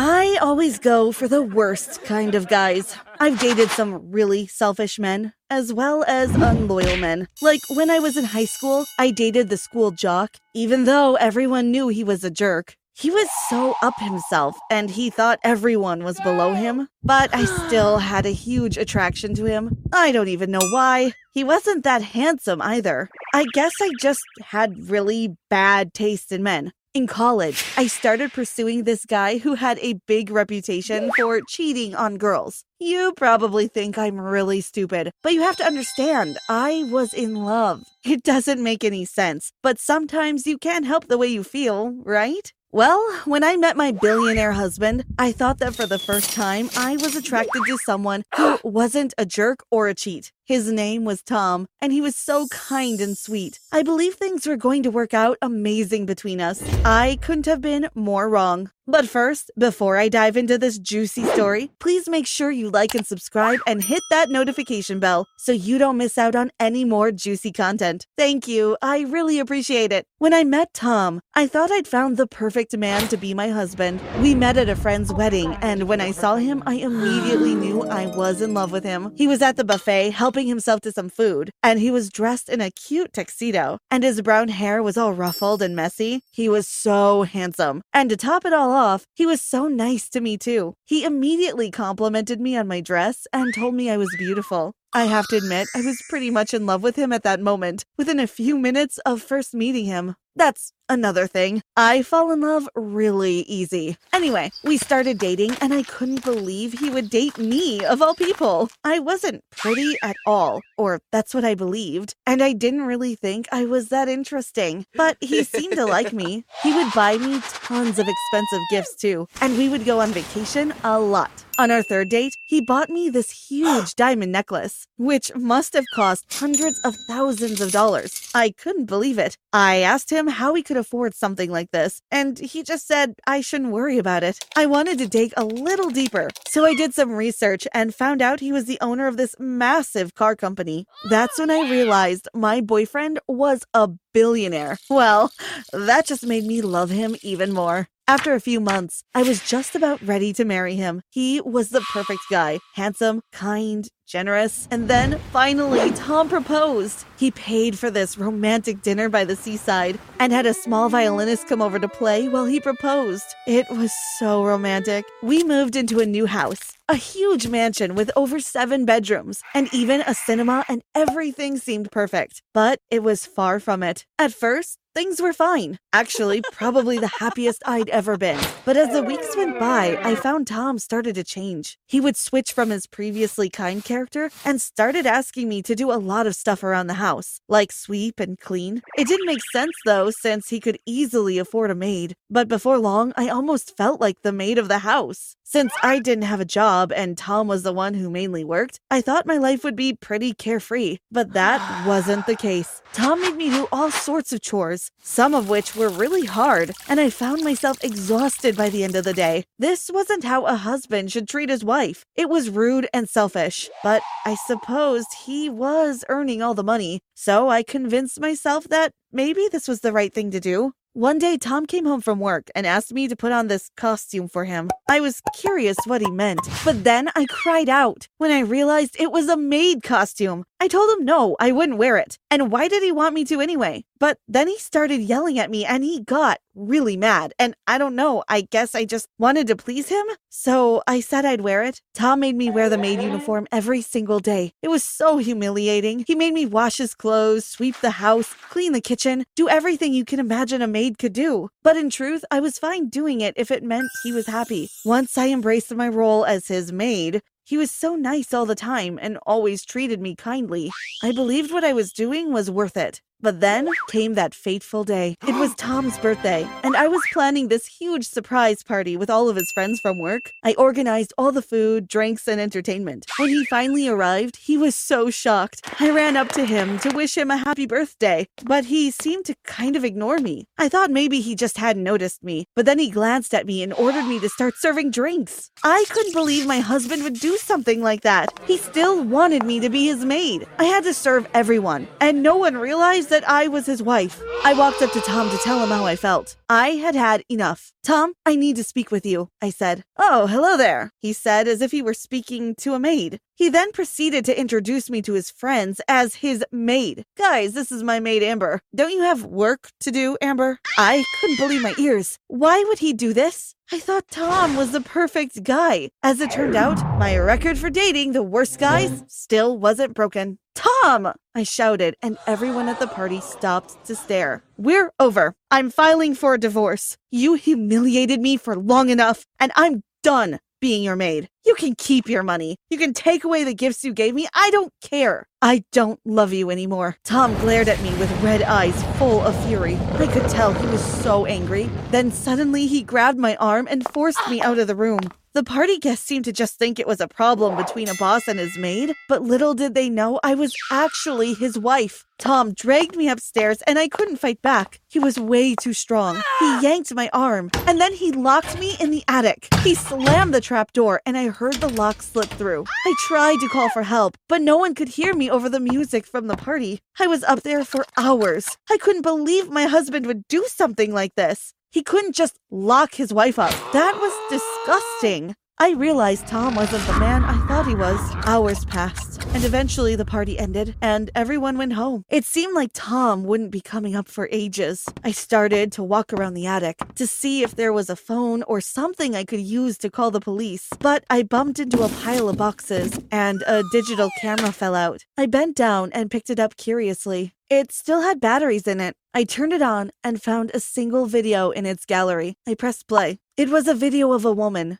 I always go for the worst kind of guys. I've dated some really selfish men, as well as unloyal men. Like when I was in high school, I dated the school jock, even though everyone knew he was a jerk. He was so up himself, and he thought everyone was below him. But I still had a huge attraction to him. I don't even know why. He wasn't that handsome either. I guess I just had really bad taste in men. In college, I started pursuing this guy who had a big reputation for cheating on girls. You probably think I'm really stupid, but you have to understand, I was in love. It doesn't make any sense, but sometimes you can't help the way you feel, right? Well, when I met my billionaire husband, I thought that for the first time I was attracted to someone who wasn't a jerk or a cheat. His name was Tom, and he was so kind and sweet. I believe things were going to work out amazing between us. I couldn't have been more wrong. But first, before I dive into this juicy story, please make sure you like and subscribe and hit that notification bell so you don't miss out on any more juicy content. Thank you. I really appreciate it. When I met Tom, I thought I'd found the perfect man to be my husband. We met at a friend's wedding, and when I saw him, I immediately knew I was in love with him. He was at the buffet helping himself to some food, and he was dressed in a cute tuxedo, and his brown hair was all ruffled and messy. He was so handsome. And to top it all off, he was so nice to me too. He immediately complimented me on my dress and told me I was beautiful. I have to admit, I was pretty much in love with him at that moment, within a few minutes of first meeting him. That's another thing. I fall in love really easy. Anyway, we started dating, and I couldn't believe he would date me, of all people. I wasn't pretty at all, or that's what I believed, and I didn't really think I was that interesting. But he seemed to like me. He would buy me tons of expensive gifts too, and we would go on vacation a lot. On our third date, he bought me this huge diamond necklace, which must have cost hundreds of thousands of dollars. I couldn't believe it. I asked him how he could afford something like this, and he just said I shouldn't worry about it. I wanted to dig a little deeper, so I did some research and found out he was the owner of this massive car company. That's when I realized my boyfriend was a billionaire. Well, that just made me love him even more. After a few months, I was just about ready to marry him. He was the perfect guy handsome, kind, generous. And then finally, Tom proposed. He paid for this romantic dinner by the seaside and had a small violinist come over to play while he proposed. It was so romantic. We moved into a new house. A huge mansion with over seven bedrooms and even a cinema, and everything seemed perfect. But it was far from it. At first, things were fine. Actually, probably the happiest I'd ever been. But as the weeks went by, I found Tom started to change. He would switch from his previously kind character and started asking me to do a lot of stuff around the house, like sweep and clean. It didn't make sense though, since he could easily afford a maid. But before long, I almost felt like the maid of the house. Since I didn't have a job and Tom was the one who mainly worked, I thought my life would be pretty carefree. But that wasn't the case. Tom made me do all sorts of chores, some of which were really hard, and I found myself exhausted by the end of the day. This wasn't how a husband should treat his wife. It was rude and selfish, but I supposed he was earning all the money, so I convinced myself that maybe this was the right thing to do. One day, Tom came home from work and asked me to put on this costume for him. I was curious what he meant, but then I cried out when I realized it was a maid costume. I told him no, I wouldn't wear it. And why did he want me to anyway? But then he started yelling at me and he got really mad. And I don't know, I guess I just wanted to please him. So I said I'd wear it. Tom made me wear the maid uniform every single day. It was so humiliating. He made me wash his clothes, sweep the house, clean the kitchen, do everything you can imagine a maid could do. But in truth, I was fine doing it if it meant he was happy. Once I embraced my role as his maid, he was so nice all the time and always treated me kindly. I believed what I was doing was worth it. But then came that fateful day. It was Tom's birthday, and I was planning this huge surprise party with all of his friends from work. I organized all the food, drinks, and entertainment. When he finally arrived, he was so shocked. I ran up to him to wish him a happy birthday, but he seemed to kind of ignore me. I thought maybe he just hadn't noticed me, but then he glanced at me and ordered me to start serving drinks. I couldn't believe my husband would do something like that. He still wanted me to be his maid. I had to serve everyone, and no one realized that I was his wife. I walked up to Tom to tell him how I felt. I had had enough. Tom, I need to speak with you, I said. Oh, hello there, he said as if he were speaking to a maid. He then proceeded to introduce me to his friends as his maid. Guys, this is my maid Amber. Don't you have work to do, Amber? I couldn't believe my ears. Why would he do this? I thought Tom was the perfect guy. As it turned out, my record for dating the worst guys still wasn't broken. Tom! I shouted, and everyone at the party stopped to stare. We're over. I'm filing for a divorce. You humiliated me for long enough, and I'm done being your maid. You can keep your money. You can take away the gifts you gave me. I don't care. I don't love you anymore. Tom glared at me with red eyes full of fury. I could tell he was so angry. Then suddenly he grabbed my arm and forced me out of the room. The party guests seemed to just think it was a problem between a boss and his maid, but little did they know I was actually his wife. Tom dragged me upstairs and I couldn't fight back. He was way too strong. He ah! yanked my arm and then he locked me in the attic. He slammed the trap door and I heard the lock slip through. I tried to call for help, but no one could hear me over the music from the party. I was up there for hours. I couldn't believe my husband would do something like this. He couldn't just lock his wife up. That was disgusting. I realized Tom wasn't the man I thought he was. Hours passed, and eventually the party ended, and everyone went home. It seemed like Tom wouldn't be coming up for ages. I started to walk around the attic to see if there was a phone or something I could use to call the police, but I bumped into a pile of boxes, and a digital camera fell out. I bent down and picked it up curiously. It still had batteries in it. I turned it on and found a single video in its gallery. I pressed play. It was a video of a woman.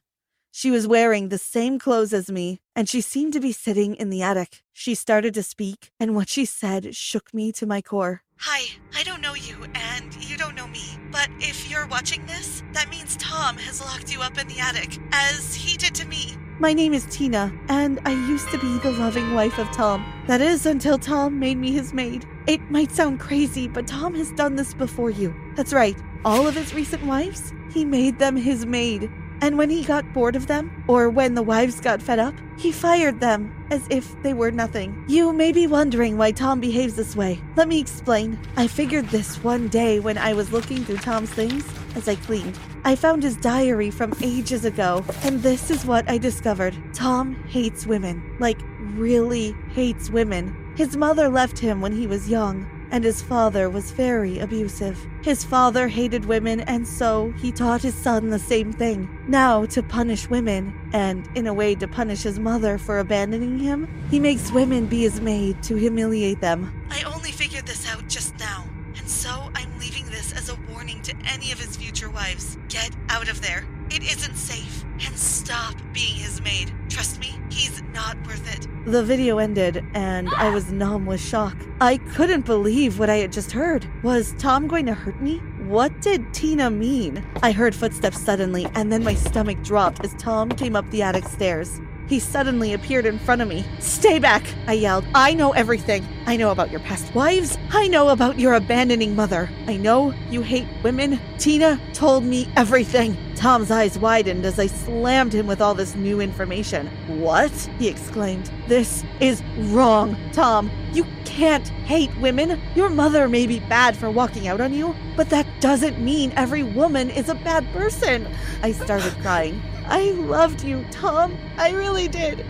She was wearing the same clothes as me, and she seemed to be sitting in the attic. She started to speak, and what she said shook me to my core. Hi, I don't know you, and you don't know me, but if you're watching this, that means Tom has locked you up in the attic, as he did to me. My name is Tina, and I used to be the loving wife of Tom. That is until Tom made me his maid. It might sound crazy, but Tom has done this before you. That's right. All of his recent wives, he made them his maid. And when he got bored of them, or when the wives got fed up, he fired them as if they were nothing. You may be wondering why Tom behaves this way. Let me explain. I figured this one day when I was looking through Tom's things as I cleaned. I found his diary from ages ago, and this is what I discovered. Tom hates women. Like, really hates women. His mother left him when he was young and his father was very abusive. His father hated women, and so he taught his son the same thing. Now, to punish women, and in a way to punish his mother for abandoning him, he makes women be his maid to humiliate them. I only figured this out just now, and so I'm leaving this as a warning to any of his future wives. Get out of there. It isn't safe. And stop being his maid. Trust me, he's not worth it. The video ended, and I was numb with shock. I couldn't believe what I had just heard. Was Tom going to hurt me? What did Tina mean? I heard footsteps suddenly, and then my stomach dropped as Tom came up the attic stairs. He suddenly appeared in front of me. Stay back, I yelled. I know everything. I know about your past wives. I know about your abandoning mother. I know you hate women. Tina told me everything. Tom's eyes widened as I slammed him with all this new information. What? he exclaimed. This is wrong, Tom. You can't hate women. Your mother may be bad for walking out on you, but that doesn't mean every woman is a bad person. I started crying. I loved you, Tom. I really did.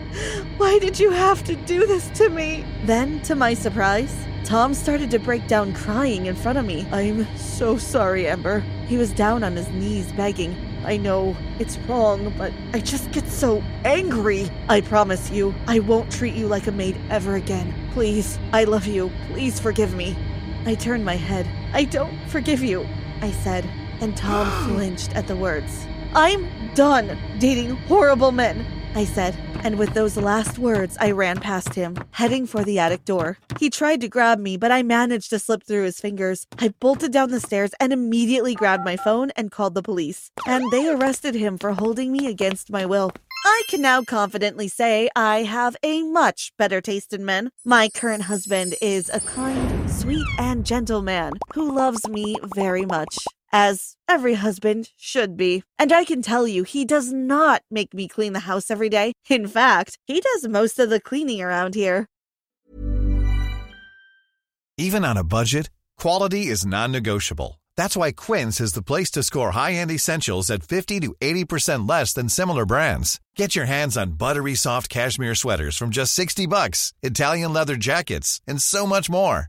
Why did you have to do this to me? Then, to my surprise, Tom started to break down crying in front of me. I'm so sorry, Ember. He was down on his knees begging. I know it's wrong, but I just get so angry. I promise you, I won't treat you like a maid ever again. Please, I love you. Please forgive me. I turned my head. I don't forgive you, I said, and Tom flinched at the words. I'm done dating horrible men, I said, and with those last words, I ran past him, heading for the attic door. He tried to grab me, but I managed to slip through his fingers. I bolted down the stairs and immediately grabbed my phone and called the police. And they arrested him for holding me against my will. I can now confidently say I have a much better taste in men. My current husband is a kind, sweet, and gentle man who loves me very much as every husband should be. And I can tell you, he does not make me clean the house every day. In fact, he does most of the cleaning around here. Even on a budget, quality is non-negotiable. That's why Quince is the place to score high-end essentials at 50 to 80% less than similar brands. Get your hands on buttery soft cashmere sweaters from just 60 bucks, Italian leather jackets, and so much more.